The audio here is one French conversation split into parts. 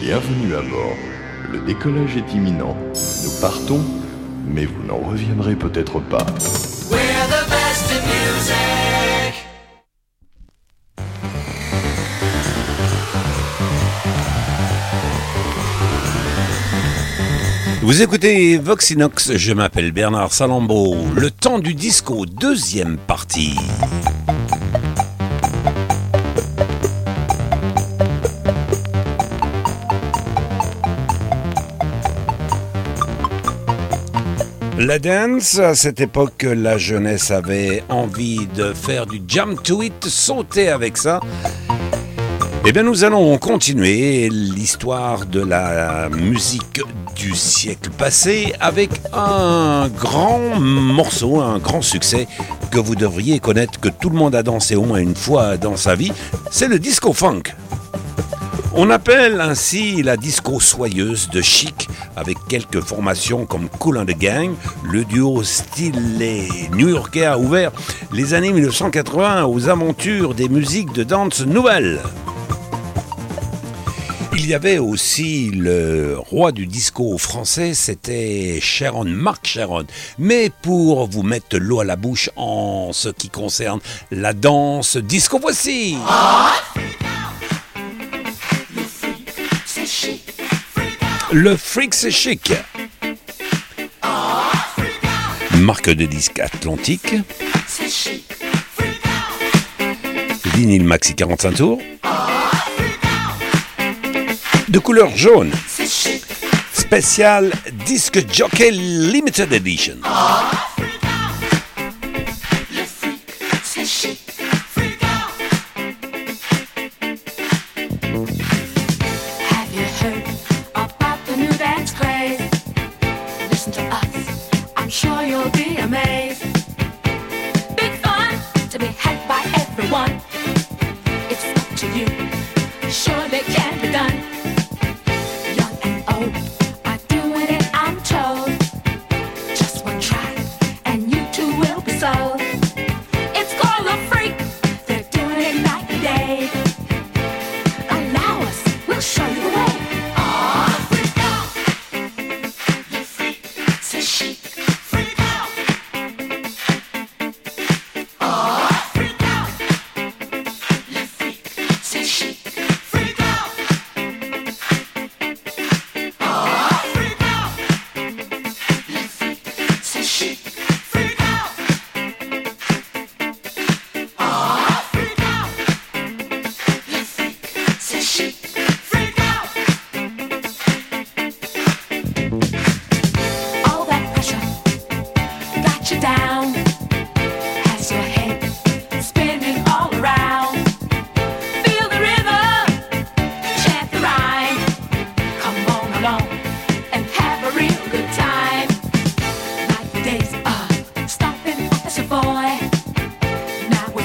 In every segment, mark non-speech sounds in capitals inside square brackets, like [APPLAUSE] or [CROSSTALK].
Bienvenue à bord. Le décollage est imminent. Nous partons, mais vous n'en reviendrez peut-être pas. Vous écoutez Voxinox, je m'appelle Bernard Salambo. Le temps du disco, deuxième partie. La dance, à cette époque, la jeunesse avait envie de faire du jump to it, sauter avec ça. Eh bien, nous allons continuer l'histoire de la musique du siècle passé avec un grand morceau, un grand succès que vous devriez connaître, que tout le monde a dansé au moins une fois dans sa vie. C'est le disco funk. On appelle ainsi la disco soyeuse de chic avec quelques formations comme Cool and the Gang. Le duo style new-yorkais a ouvert les années 1980 aux aventures des musiques de danse nouvelles. Il y avait aussi le roi du disco français, c'était Sharon, Marc Sharon. Mais pour vous mettre l'eau à la bouche en ce qui concerne la danse disco, voici Le freak c'est chic. Marque de disque Atlantique. Vinyle Maxi 45 tours de couleur jaune. Spécial Disque Jockey Limited Edition.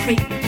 free.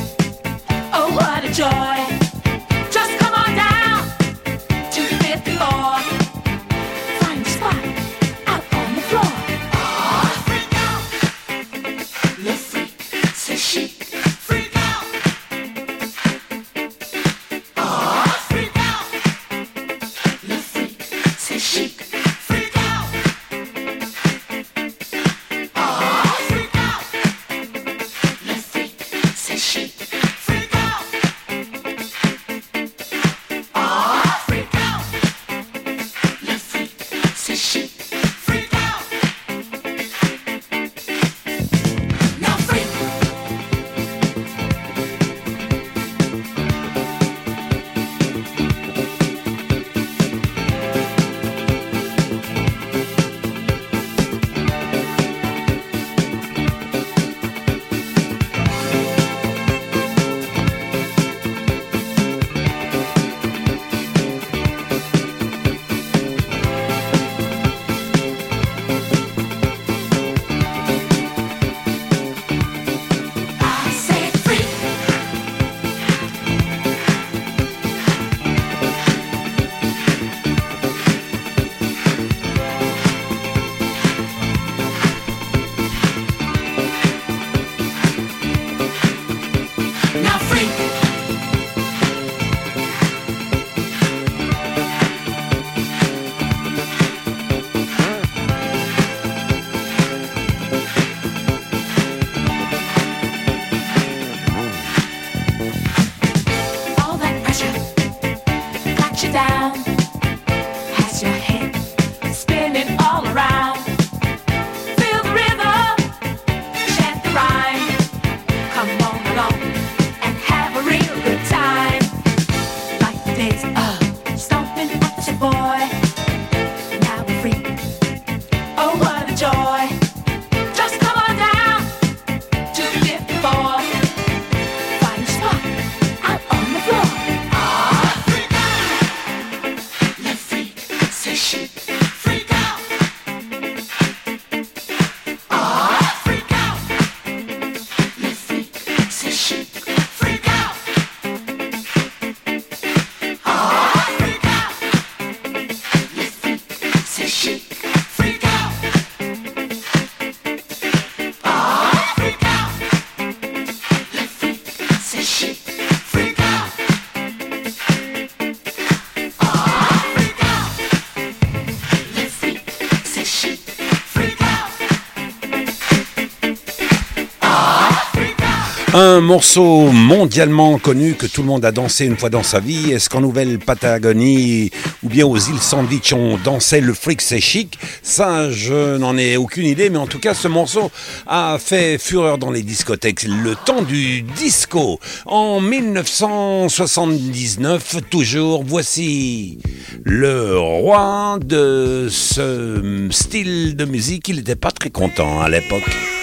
Morceau mondialement connu que tout le monde a dansé une fois dans sa vie. Est-ce qu'en Nouvelle-Patagonie ou bien aux îles Sandwich on dansait le fric c'est chic? Ça, je n'en ai aucune idée, mais en tout cas, ce morceau a fait fureur dans les discothèques. Le temps du disco. En 1979, toujours, voici le roi de ce style de musique. Il n'était pas très content à l'époque.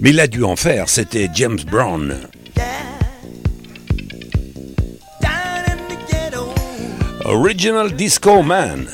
Mais il a dû en faire, c'était James Brown. Original Disco Man.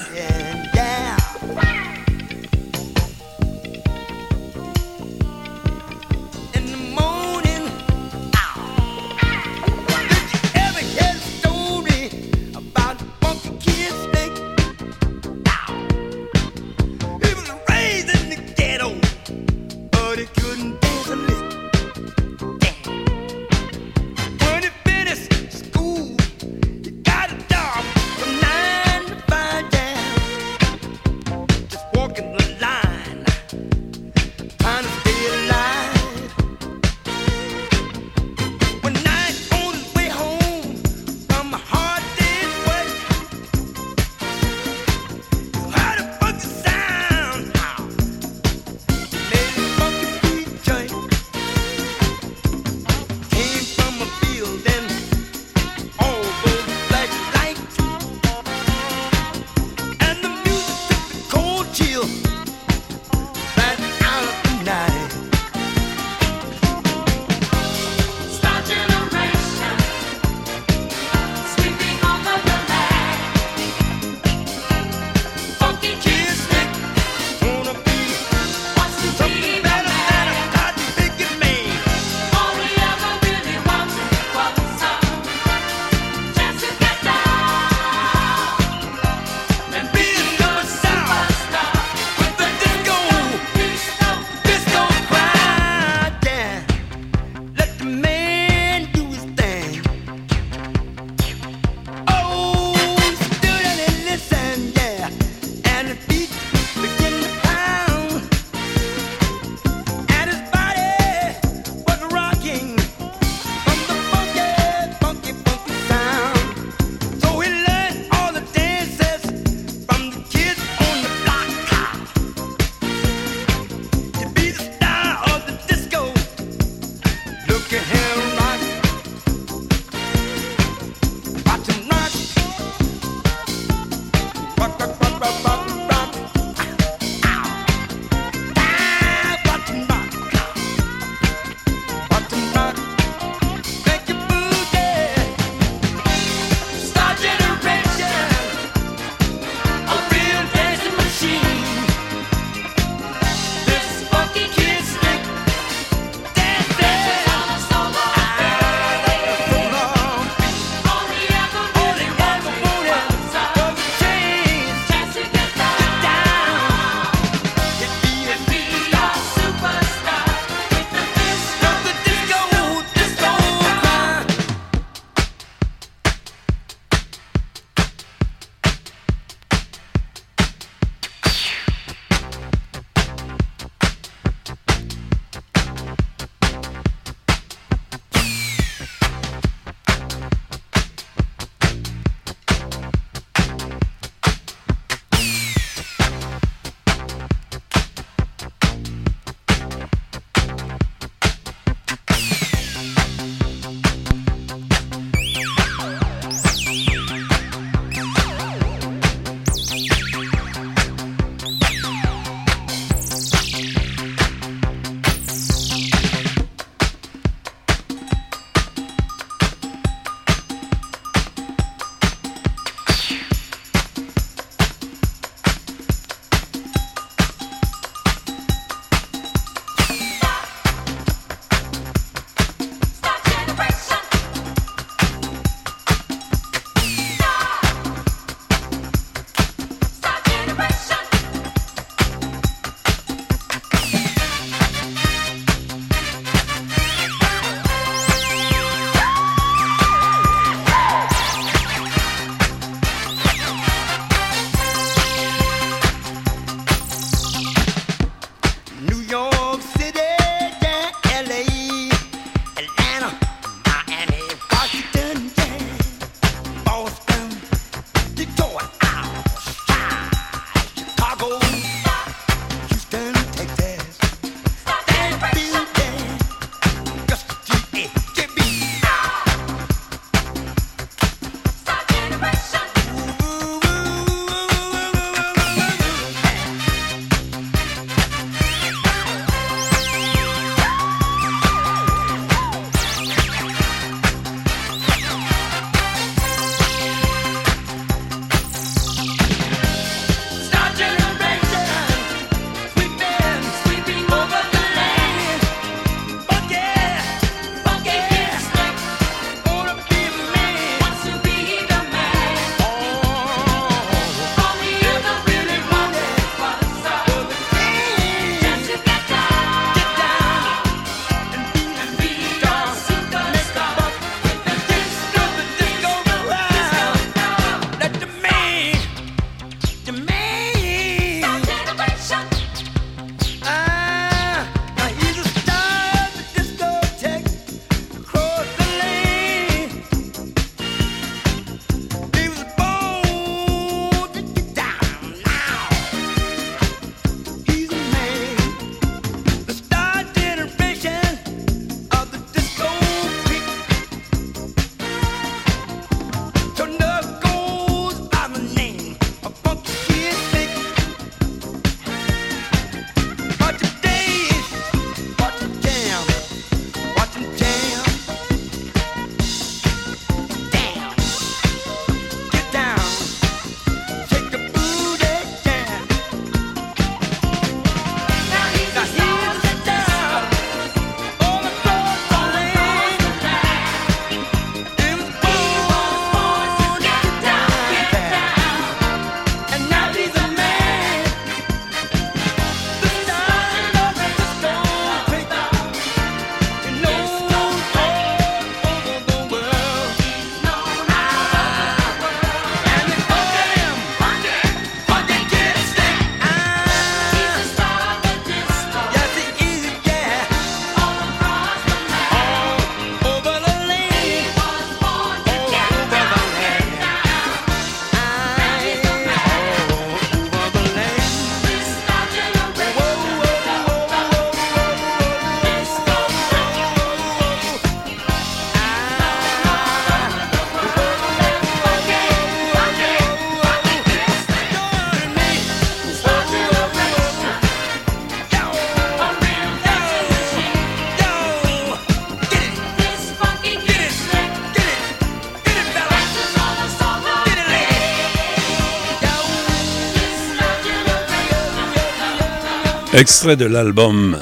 Extrait de l'album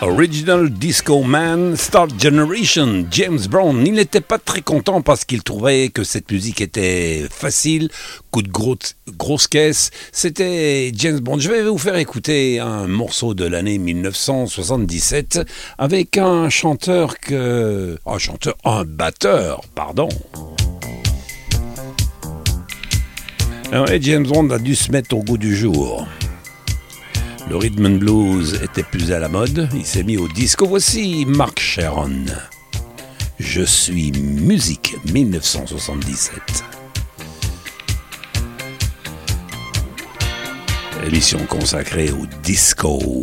Original Disco Man Start Generation, James Brown. Il n'était pas très content parce qu'il trouvait que cette musique était facile, coup de grosse caisse. C'était James Brown. Je vais vous faire écouter un morceau de l'année 1977 avec un chanteur que. Un chanteur, un batteur, pardon. Alors, James Brown a dû se mettre au goût du jour. Le rhythm and blues était plus à la mode, il s'est mis au disco. Voici Mark Sharon. Je suis musique 1977. Émission consacrée au disco.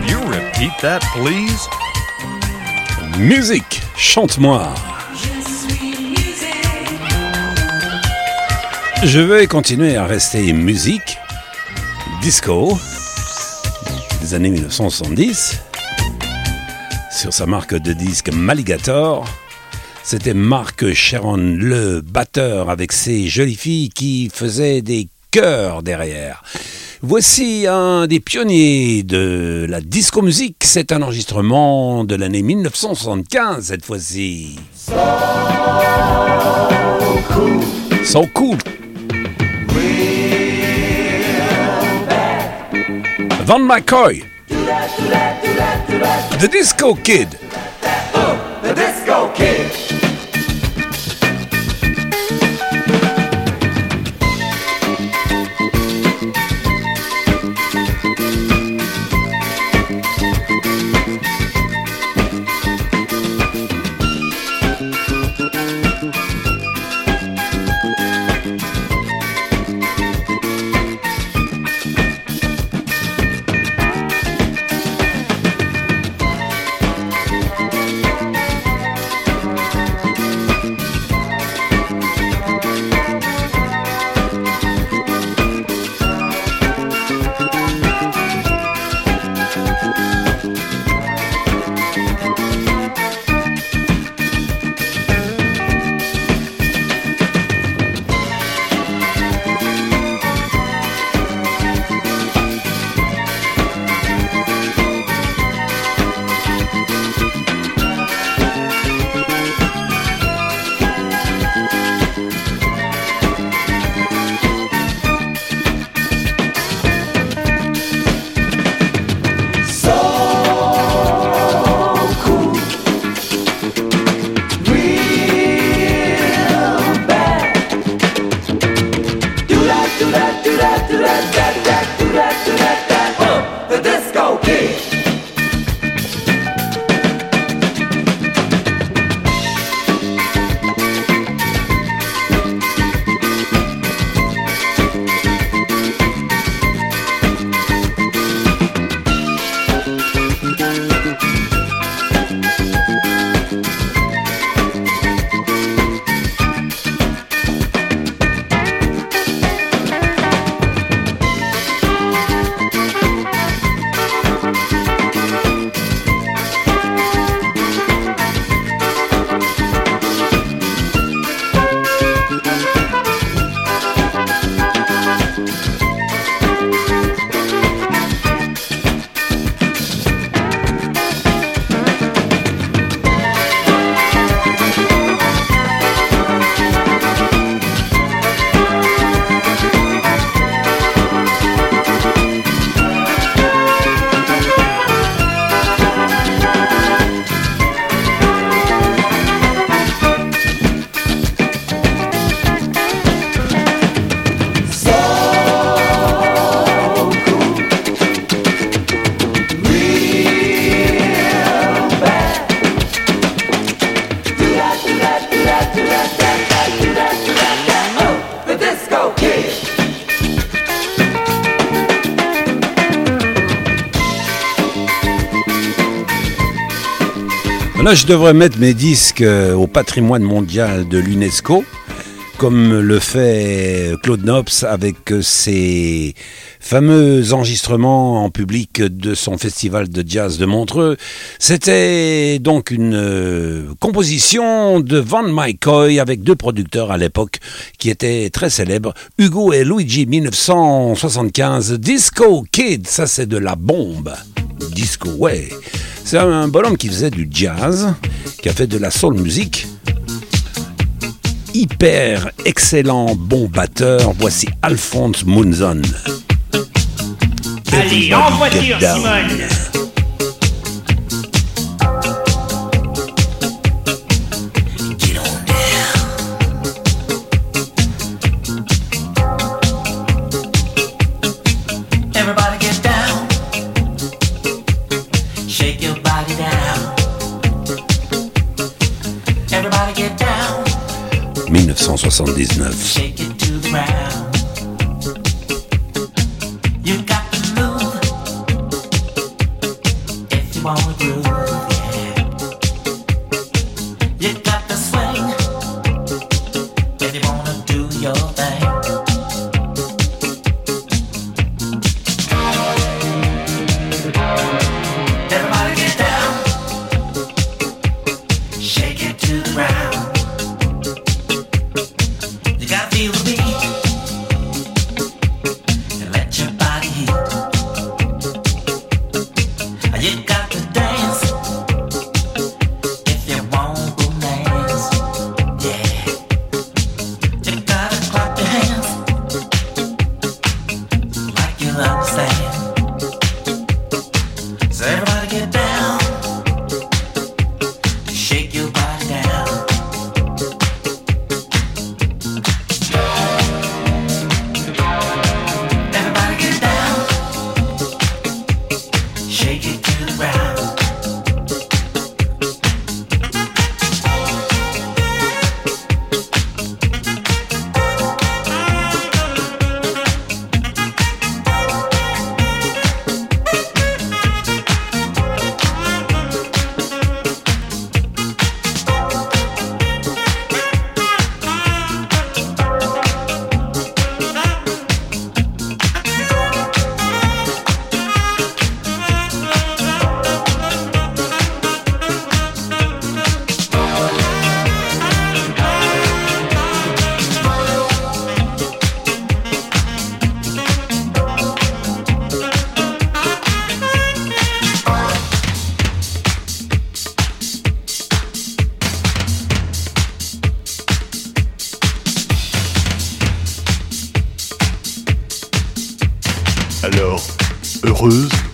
Repeat that, please? Musique, chante-moi. Je vais continuer à rester musique, disco, des années 1970. Sur sa marque de disques Maligator, c'était Marc Sharon, le batteur, avec ses jolies filles qui faisaient des chœurs derrière. Voici un des pionniers de la disco musique. C'est un enregistrement de l'année 1975 cette fois-ci. So cool. Van McCoy. The Disco Kid. the Disco Kid. Là, je devrais mettre mes disques euh, au patrimoine mondial de l'UNESCO, comme le fait Claude Nobs avec euh, ses fameux enregistrements en public de son festival de jazz de Montreux. C'était donc une euh, composition de Van McCoy avec deux producteurs à l'époque qui étaient très célèbres, Hugo et Luigi 1975. Disco Kid, ça c'est de la bombe. Disco, ouais. C'est un bonhomme qui faisait du jazz, qui a fait de la soul music. Hyper excellent, bon batteur. Voici Alphonse Munzon. Allez, en voiture, Simone 1979. creuse.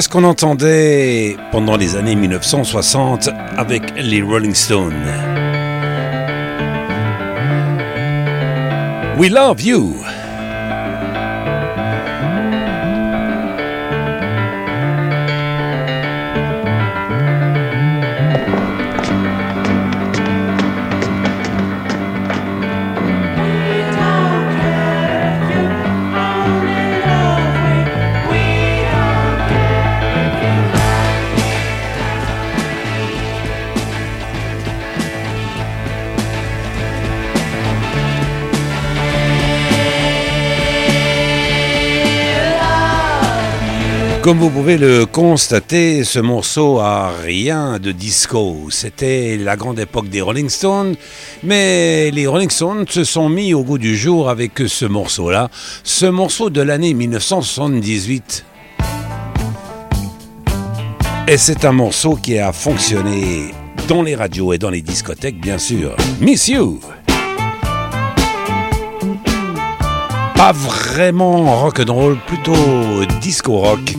Ce qu'on entendait pendant les années 1960 avec les Rolling Stones. We love you. Comme vous pouvez le constater, ce morceau a rien de disco. C'était la grande époque des Rolling Stones, mais les Rolling Stones se sont mis au goût du jour avec ce morceau-là, ce morceau de l'année 1978. Et c'est un morceau qui a fonctionné dans les radios et dans les discothèques, bien sûr. Miss You Pas vraiment rock and roll, plutôt disco rock.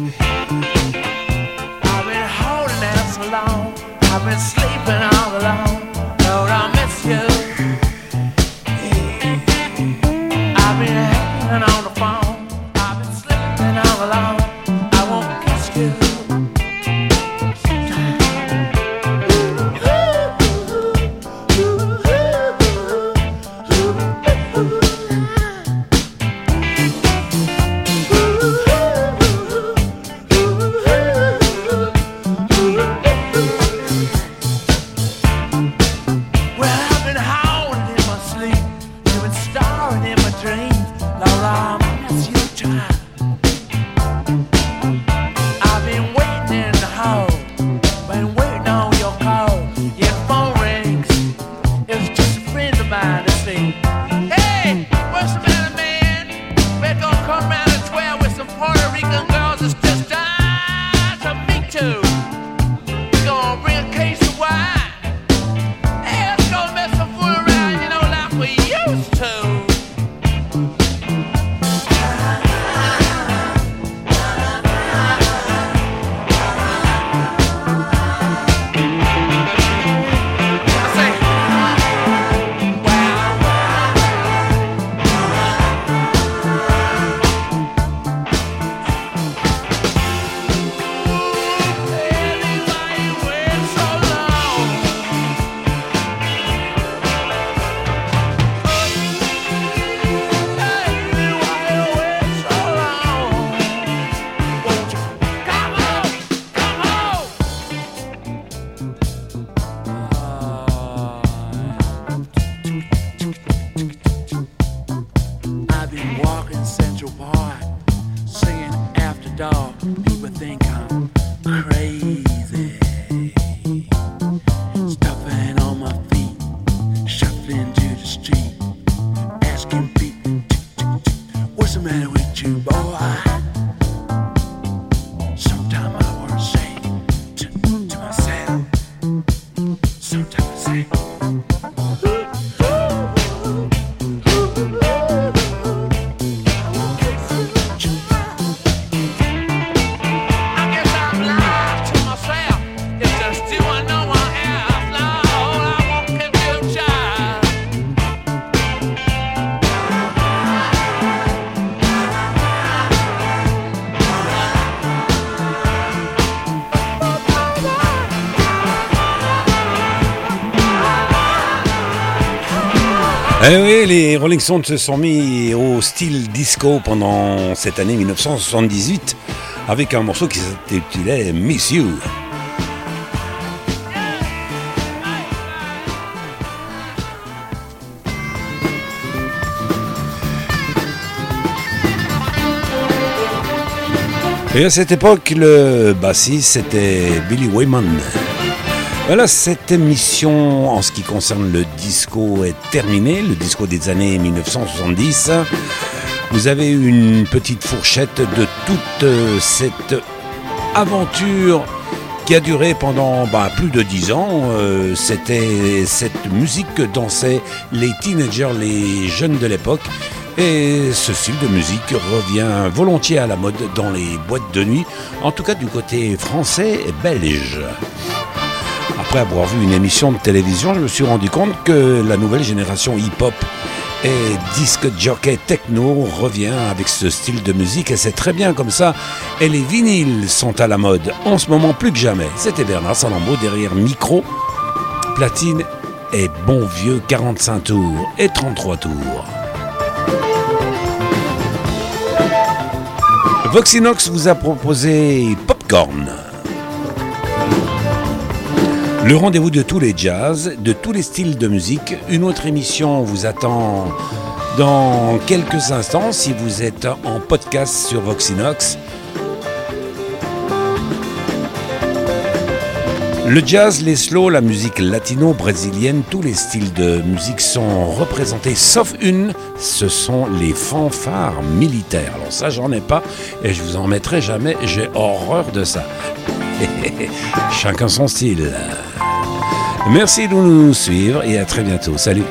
Eh oui, les Rolling Stones se sont mis au style disco pendant cette année 1978 avec un morceau qui s'intitulait Miss You. Et à cette époque, le bassiste c'était Billy Wayman. Voilà, cette émission en ce qui concerne le disco est terminée, le disco des années 1970. Vous avez une petite fourchette de toute euh, cette aventure qui a duré pendant bah, plus de dix ans. Euh, C'était cette musique que dansaient les teenagers, les jeunes de l'époque. Et ce style de musique revient volontiers à la mode dans les boîtes de nuit, en tout cas du côté français et belge. Après avoir vu une émission de télévision, je me suis rendu compte que la nouvelle génération hip-hop et disque jockey techno revient avec ce style de musique et c'est très bien comme ça. Et les vinyles sont à la mode en ce moment plus que jamais. C'était Bernard Salambo derrière micro, platine et bon vieux 45 tours et 33 tours. Voxinox vous a proposé Popcorn. Le rendez-vous de tous les jazz, de tous les styles de musique. Une autre émission vous attend dans quelques instants si vous êtes en podcast sur Voxinox. Le jazz, les slows, la musique latino-brésilienne, tous les styles de musique sont représentés, sauf une, ce sont les fanfares militaires. Alors ça, j'en ai pas et je vous en mettrai jamais, j'ai horreur de ça. [LAUGHS] Chacun son style. Merci de nous suivre et à très bientôt. Salut